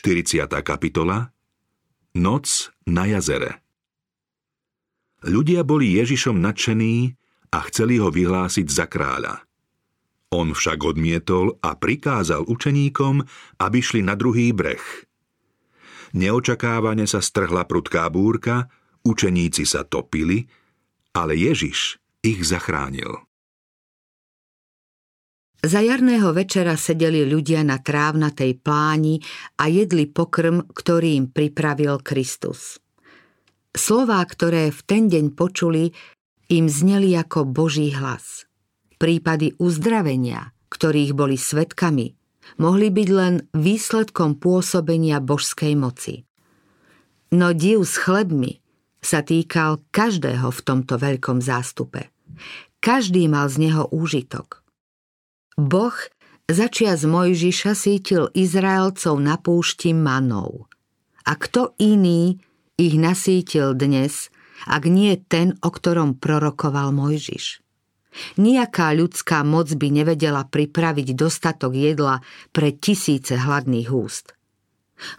40. kapitola Noc na jazere Ľudia boli Ježišom nadšení a chceli ho vyhlásiť za kráľa. On však odmietol a prikázal učeníkom, aby šli na druhý breh. Neočakávane sa strhla prudká búrka, učeníci sa topili, ale Ježiš ich zachránil. Za jarného večera sedeli ľudia na trávnatej pláni a jedli pokrm, ktorý im pripravil Kristus. Slová, ktoré v ten deň počuli, im zneli ako Boží hlas. Prípady uzdravenia, ktorých boli svetkami, mohli byť len výsledkom pôsobenia božskej moci. No div s chlebmi sa týkal každého v tomto veľkom zástupe. Každý mal z neho úžitok. Boh začia z Mojžiša sítil Izraelcov na púšti manou. A kto iný ich nasítil dnes, ak nie ten, o ktorom prorokoval Mojžiš? Nijaká ľudská moc by nevedela pripraviť dostatok jedla pre tisíce hladných úst.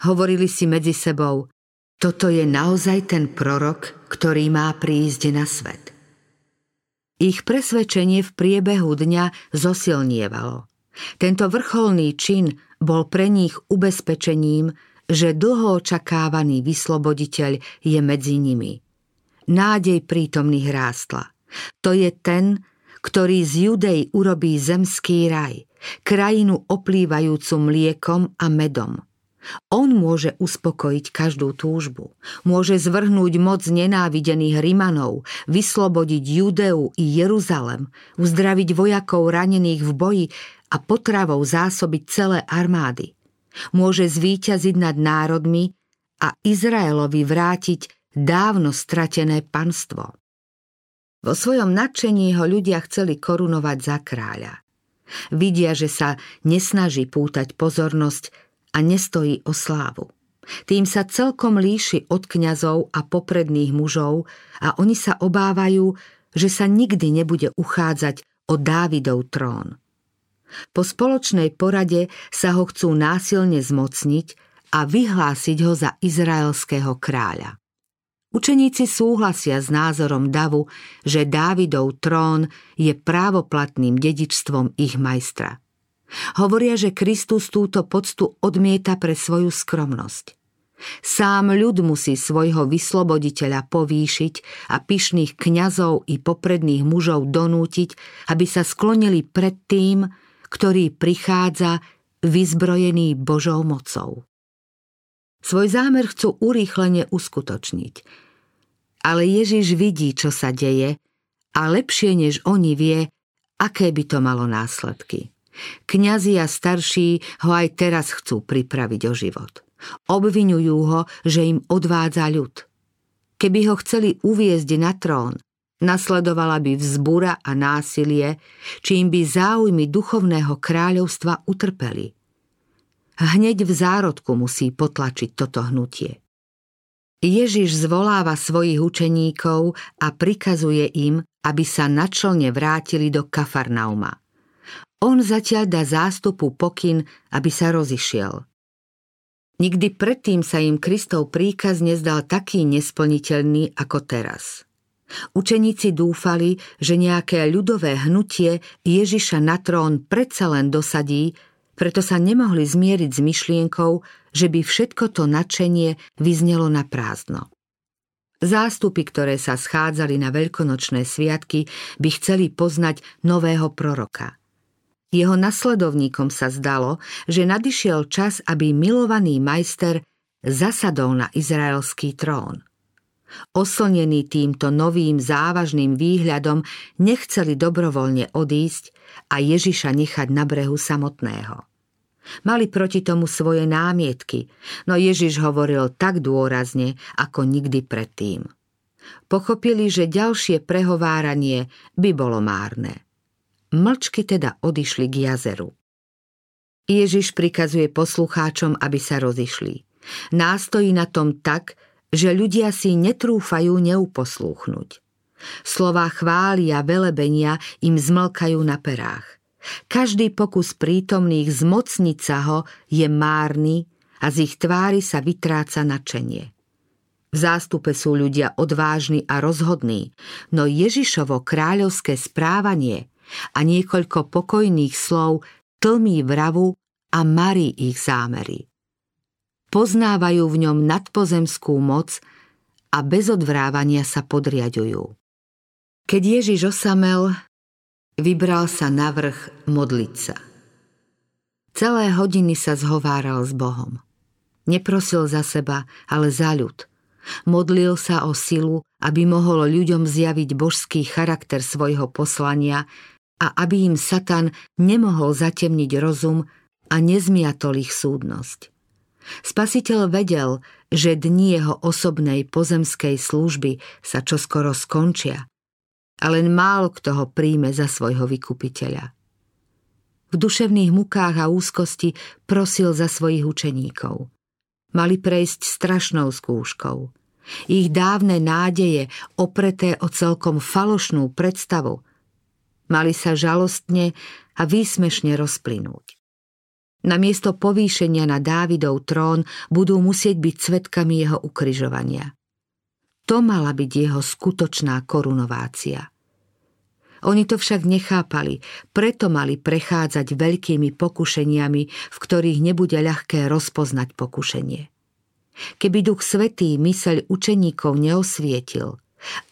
Hovorili si medzi sebou, toto je naozaj ten prorok, ktorý má prísť na svet. Ich presvedčenie v priebehu dňa zosilnievalo. Tento vrcholný čin bol pre nich ubezpečením, že dlho očakávaný vysloboditeľ je medzi nimi. Nádej prítomných rástla. To je ten, ktorý z Judej urobí zemský raj, krajinu oplývajúcu mliekom a medom – on môže uspokojiť každú túžbu. Môže zvrhnúť moc nenávidených Rimanov, vyslobodiť Judeu i Jeruzalem, uzdraviť vojakov ranených v boji a potravou zásobiť celé armády. Môže zvíťaziť nad národmi a Izraelovi vrátiť dávno stratené panstvo. Vo svojom nadšení ho ľudia chceli korunovať za kráľa. Vidia, že sa nesnaží pútať pozornosť a nestojí o slávu. Tým sa celkom líši od kňazov a popredných mužov a oni sa obávajú, že sa nikdy nebude uchádzať o Dávidov trón. Po spoločnej porade sa ho chcú násilne zmocniť a vyhlásiť ho za izraelského kráľa. Učeníci súhlasia s názorom Davu, že Dávidov trón je právoplatným dedičstvom ich majstra. Hovoria, že Kristus túto poctu odmieta pre svoju skromnosť. Sám ľud musí svojho vysloboditeľa povýšiť a pyšných kňazov i popredných mužov donútiť, aby sa sklonili pred tým, ktorý prichádza vyzbrojený Božou mocou. Svoj zámer chcú urýchlene uskutočniť. Ale Ježiš vidí, čo sa deje a lepšie než oni vie, aké by to malo následky. Kňazi a starší ho aj teraz chcú pripraviť o život. Obvinujú ho, že im odvádza ľud. Keby ho chceli uviezť na trón, nasledovala by vzbúra a násilie, čím by záujmy duchovného kráľovstva utrpeli. Hneď v zárodku musí potlačiť toto hnutie. Ježiš zvoláva svojich učeníkov a prikazuje im, aby sa načlne vrátili do Kafarnauma. On zatiaľ dá zástupu pokyn, aby sa rozišiel. Nikdy predtým sa im Kristov príkaz nezdal taký nesplniteľný ako teraz. Učeníci dúfali, že nejaké ľudové hnutie Ježiša na trón predsa len dosadí, preto sa nemohli zmieriť s myšlienkou, že by všetko to nadšenie vyznelo na prázdno. Zástupy, ktoré sa schádzali na veľkonočné sviatky, by chceli poznať nového proroka – jeho nasledovníkom sa zdalo, že nadišiel čas, aby milovaný majster zasadol na izraelský trón. Oslnení týmto novým závažným výhľadom nechceli dobrovoľne odísť a Ježiša nechať na brehu samotného. Mali proti tomu svoje námietky, no Ježiš hovoril tak dôrazne, ako nikdy predtým. Pochopili, že ďalšie prehováranie by bolo márne. Mlčky teda odišli k jazeru. Ježiš prikazuje poslucháčom, aby sa rozišli. Nástojí na tom tak, že ľudia si netrúfajú neuposlúchnuť. Slová chvály a velebenia im zmlkajú na perách. Každý pokus prítomných zmocniť sa ho je márny a z ich tvári sa vytráca načenie. V zástupe sú ľudia odvážni a rozhodní, no Ježišovo kráľovské správanie a niekoľko pokojných slov tlmí vravu a marí ich zámery. Poznávajú v ňom nadpozemskú moc a bez odvrávania sa podriadujú. Keď Ježiš osamel, vybral sa na vrch modliť sa. Celé hodiny sa zhováral s Bohom. Neprosil za seba, ale za ľud – Modlil sa o silu, aby mohol ľuďom zjaviť božský charakter svojho poslania a aby im Satan nemohol zatemniť rozum a nezmiatol ich súdnosť. Spasiteľ vedel, že dni jeho osobnej pozemskej služby sa čoskoro skončia a len málo kto ho príjme za svojho vykupiteľa. V duševných mukách a úzkosti prosil za svojich učeníkov – mali prejsť strašnou skúškou. Ich dávne nádeje, opreté o celkom falošnú predstavu, mali sa žalostne a výsmešne rozplynúť. Namiesto povýšenia na Dávidov trón budú musieť byť svetkami jeho ukryžovania. To mala byť jeho skutočná korunovácia. Oni to však nechápali, preto mali prechádzať veľkými pokušeniami, v ktorých nebude ľahké rozpoznať pokušenie. Keby Duch Svetý myseľ učeníkov neosvietil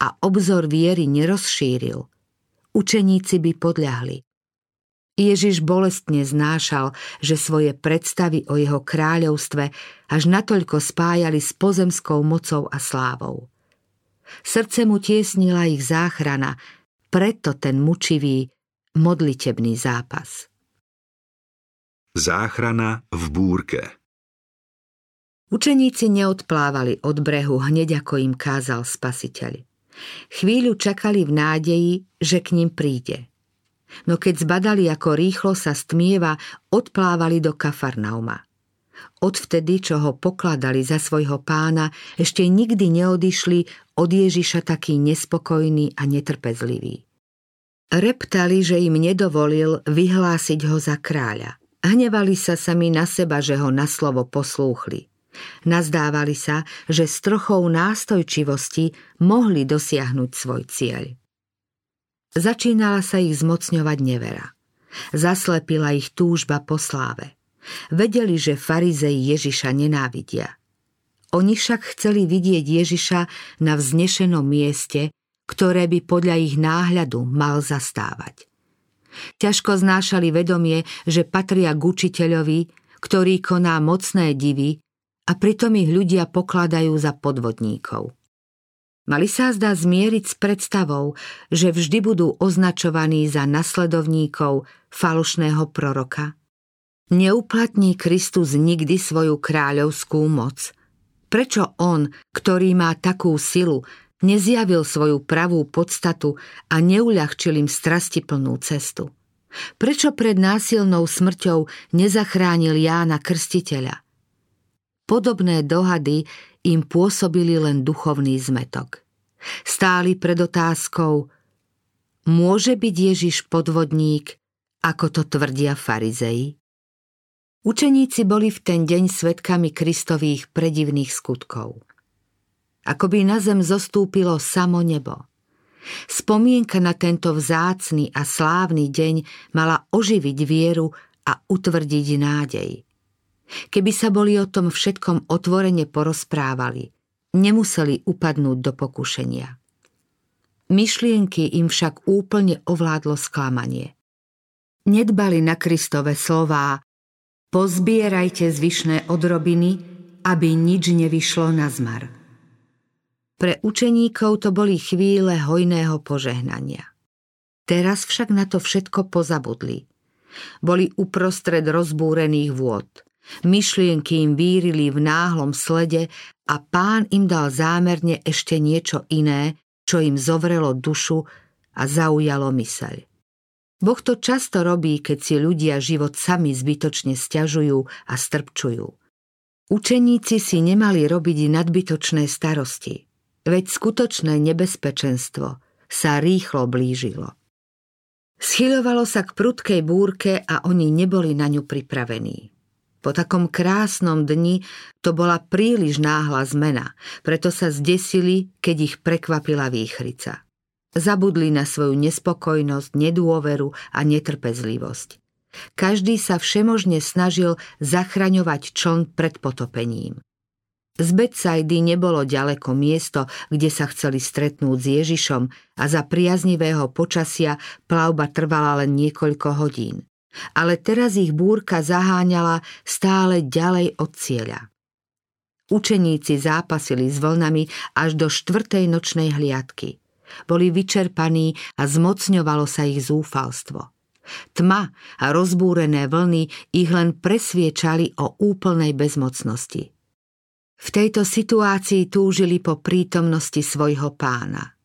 a obzor viery nerozšíril, učeníci by podľahli. Ježiš bolestne znášal, že svoje predstavy o jeho kráľovstve až natoľko spájali s pozemskou mocou a slávou. Srdce mu tiesnila ich záchrana, preto ten mučivý, modlitebný zápas. Záchrana v búrke Učeníci neodplávali od brehu hneď ako im kázal spasiteľ. Chvíľu čakali v nádeji, že k ním príde. No keď zbadali, ako rýchlo sa stmieva, odplávali do Kafarnauma. Odvtedy, čo ho pokladali za svojho pána, ešte nikdy neodišli od Ježiša taký nespokojný a netrpezlivý. Reptali, že im nedovolil vyhlásiť ho za kráľa. Hnevali sa sami na seba, že ho na slovo poslúchli. Nazdávali sa, že s trochou nástojčivosti mohli dosiahnuť svoj cieľ. Začínala sa ich zmocňovať nevera. Zaslepila ich túžba po sláve. Vedeli, že farizei Ježiša nenávidia. Oni však chceli vidieť Ježiša na vznešenom mieste, ktoré by podľa ich náhľadu mal zastávať. Ťažko znášali vedomie, že patria k učiteľovi, ktorý koná mocné divy a pritom ich ľudia pokladajú za podvodníkov. Mali sa zdá zmieriť s predstavou, že vždy budú označovaní za nasledovníkov falošného proroka. Neuplatní Kristus nikdy svoju kráľovskú moc. Prečo on, ktorý má takú silu, nezjavil svoju pravú podstatu a neuľahčil im strastiplnú cestu? Prečo pred násilnou smrťou nezachránil Jána Krstiteľa? Podobné dohady im pôsobili len duchovný zmetok. Stáli pred otázkou, môže byť Ježiš podvodník, ako to tvrdia farizei? Učeníci boli v ten deň svetkami Kristových predivných skutkov. Ako by na zem zostúpilo samo nebo. Spomienka na tento vzácny a slávny deň mala oživiť vieru a utvrdiť nádej – Keby sa boli o tom všetkom otvorene porozprávali, nemuseli upadnúť do pokušenia. Myšlienky im však úplne ovládlo sklamanie. Nedbali na Kristove slová Pozbierajte zvyšné odrobiny, aby nič nevyšlo na zmar. Pre učeníkov to boli chvíle hojného požehnania. Teraz však na to všetko pozabudli. Boli uprostred rozbúrených vôd – Myšlienky im vírili v náhlom slede a pán im dal zámerne ešte niečo iné, čo im zovrelo dušu a zaujalo myseľ. Boh to často robí, keď si ľudia život sami zbytočne stiažujú a strpčujú. Učeníci si nemali robiť nadbytočné starosti, veď skutočné nebezpečenstvo sa rýchlo blížilo. Schyľovalo sa k prudkej búrke a oni neboli na ňu pripravení. Po takom krásnom dni to bola príliš náhla zmena, preto sa zdesili, keď ich prekvapila výchrica. Zabudli na svoju nespokojnosť, nedôveru a netrpezlivosť. Každý sa všemožne snažil zachraňovať čln pred potopením. Z Betsaidy nebolo ďaleko miesto, kde sa chceli stretnúť s Ježišom a za priaznivého počasia plavba trvala len niekoľko hodín. Ale teraz ich búrka zaháňala stále ďalej od cieľa. Učeníci zápasili s vlnami až do štvrtej nočnej hliadky. Boli vyčerpaní a zmocňovalo sa ich zúfalstvo. Tma a rozbúrené vlny ich len presviečali o úplnej bezmocnosti. V tejto situácii túžili po prítomnosti svojho pána.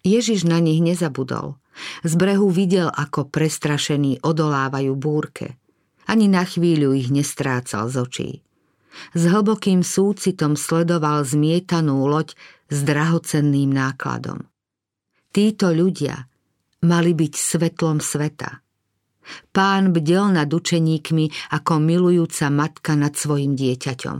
Ježiš na nich nezabudol. Z brehu videl, ako prestrašení odolávajú búrke. Ani na chvíľu ich nestrácal z očí. S hlbokým súcitom sledoval zmietanú loď s drahocenným nákladom. Títo ľudia mali byť svetlom sveta. Pán bdel nad učeníkmi ako milujúca matka nad svojim dieťaťom.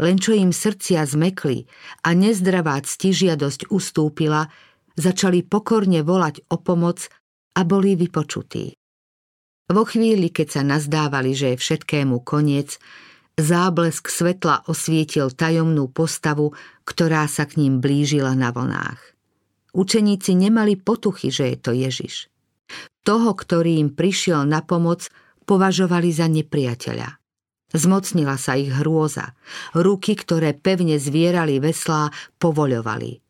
Len čo im srdcia zmekli a nezdravá ctižiadosť ustúpila, začali pokorne volať o pomoc a boli vypočutí. Vo chvíli, keď sa nazdávali, že je všetkému koniec, záblesk svetla osvietil tajomnú postavu, ktorá sa k ním blížila na vlnách. Učeníci nemali potuchy, že je to Ježiš. Toho, ktorý im prišiel na pomoc, považovali za nepriateľa. Zmocnila sa ich hrôza. Ruky, ktoré pevne zvierali veslá, povoľovali.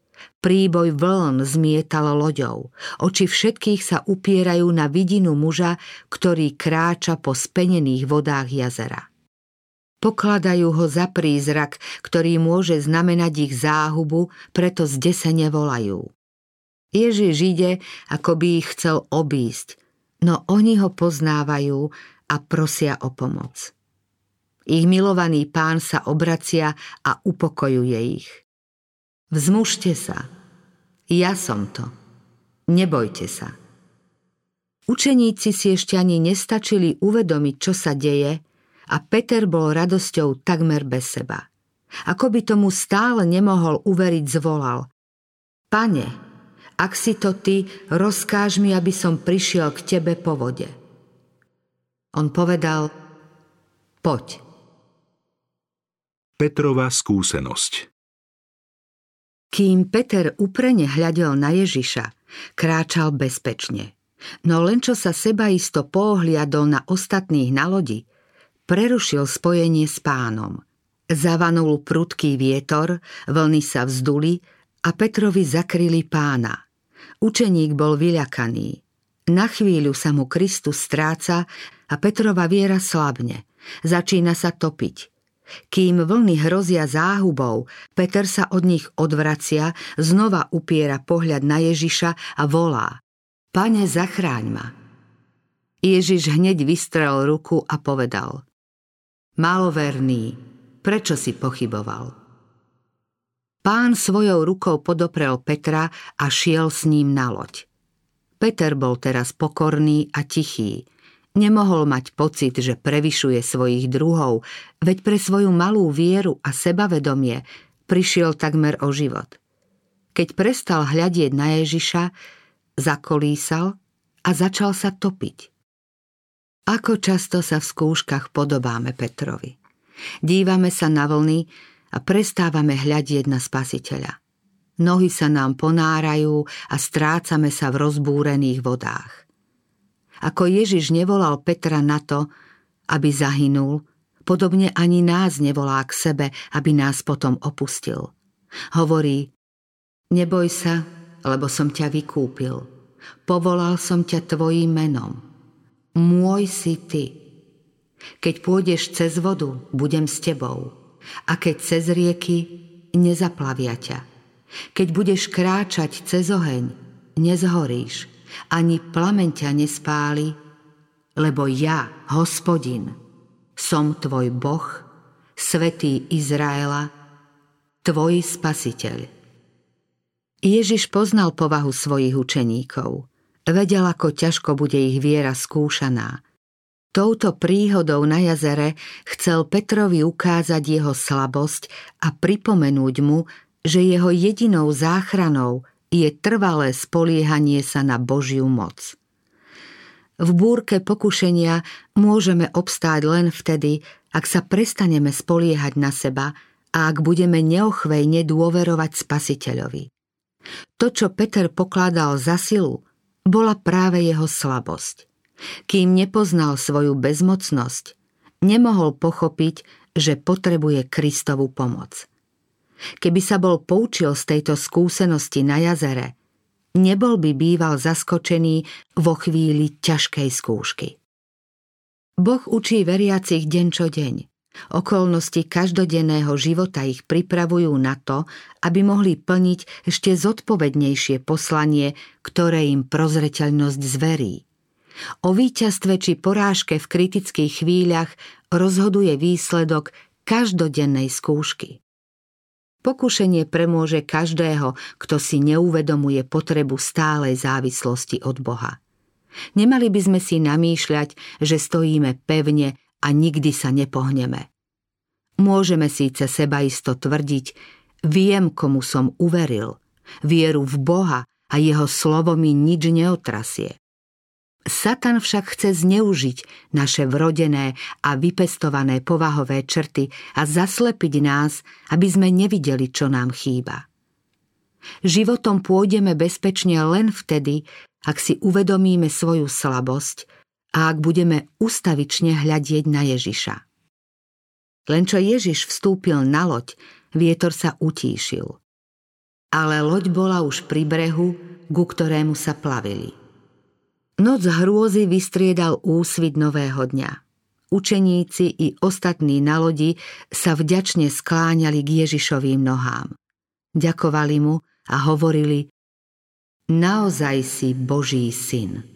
Príboj vln zmietal loďou. Oči všetkých sa upierajú na vidinu muža, ktorý kráča po spenených vodách jazera. Pokladajú ho za prízrak, ktorý môže znamenať ich záhubu, preto zdesene volajú. Ježiš ide, ako by ich chcel obísť, no oni ho poznávajú a prosia o pomoc. Ich milovaný pán sa obracia a upokojuje ich. Vzmužte sa. Ja som to. Nebojte sa. Učeníci si ešte ani nestačili uvedomiť, čo sa deje a Peter bol radosťou takmer bez seba. Ako by tomu stále nemohol uveriť, zvolal. Pane, ak si to ty, rozkáž mi, aby som prišiel k tebe po vode. On povedal, poď. Petrova skúsenosť kým Peter uprene hľadel na Ježiša, kráčal bezpečne. No len čo sa sebaisto pohliadol na ostatných na lodi, prerušil spojenie s pánom. Zavanul prudký vietor, vlny sa vzduli a Petrovi zakryli pána. Učeník bol vyľakaný. Na chvíľu sa mu Kristus stráca a Petrova viera slabne. Začína sa topiť. Kým vlny hrozia záhubou, Peter sa od nich odvracia, znova upiera pohľad na Ježiša a volá Pane, zachráň ma. Ježiš hneď vystrel ruku a povedal Maloverný, prečo si pochyboval? Pán svojou rukou podoprel Petra a šiel s ním na loď. Peter bol teraz pokorný a tichý, Nemohol mať pocit, že prevyšuje svojich druhov, veď pre svoju malú vieru a sebavedomie prišiel takmer o život. Keď prestal hľadieť na Ježiša, zakolísal a začal sa topiť. Ako často sa v skúškach podobáme Petrovi. Dívame sa na vlny a prestávame hľadieť na spasiteľa. Nohy sa nám ponárajú a strácame sa v rozbúrených vodách. Ako Ježiš nevolal Petra na to, aby zahynul, podobne ani nás nevolá k sebe, aby nás potom opustil. Hovorí, neboj sa, lebo som ťa vykúpil. Povolal som ťa tvojim menom. Môj si ty. Keď pôjdeš cez vodu, budem s tebou. A keď cez rieky, nezaplavia ťa. Keď budeš kráčať cez oheň, nezhoríš ani plameň ťa nespáli, lebo ja, hospodin, som tvoj Boh, svetý Izraela, tvoj spasiteľ. Ježiš poznal povahu svojich učeníkov. Vedel, ako ťažko bude ich viera skúšaná. Touto príhodou na jazere chcel Petrovi ukázať jeho slabosť a pripomenúť mu, že jeho jedinou záchranou je trvalé spoliehanie sa na Božiu moc. V búrke pokušenia môžeme obstáť len vtedy, ak sa prestaneme spoliehať na seba a ak budeme neochvejne dôverovať Spasiteľovi. To, čo Peter pokladal za silu, bola práve jeho slabosť. Kým nepoznal svoju bezmocnosť, nemohol pochopiť, že potrebuje Kristovu pomoc. Keby sa bol poučil z tejto skúsenosti na jazere, nebol by býval zaskočený vo chvíli ťažkej skúšky. Boh učí veriacich deň čo deň. Okolnosti každodenného života ich pripravujú na to, aby mohli plniť ešte zodpovednejšie poslanie, ktoré im prozreteľnosť zverí. O víťazstve či porážke v kritických chvíľach rozhoduje výsledok každodennej skúšky. Pokušenie premôže každého, kto si neuvedomuje potrebu stálej závislosti od Boha. Nemali by sme si namýšľať, že stojíme pevne a nikdy sa nepohneme. Môžeme síce sebaisto tvrdiť, viem, komu som uveril, vieru v Boha a jeho slovo mi nič neotrasie. Satan však chce zneužiť naše vrodené a vypestované povahové črty a zaslepiť nás, aby sme nevideli, čo nám chýba. Životom pôjdeme bezpečne len vtedy, ak si uvedomíme svoju slabosť a ak budeme ustavične hľadieť na Ježiša. Len čo Ježiš vstúpil na loď, vietor sa utíšil. Ale loď bola už pri brehu, ku ktorému sa plavili. Noc hrôzy vystriedal úsvit nového dňa. Učeníci i ostatní na lodi sa vďačne skláňali k Ježišovým nohám. Ďakovali mu a hovorili Naozaj si Boží syn.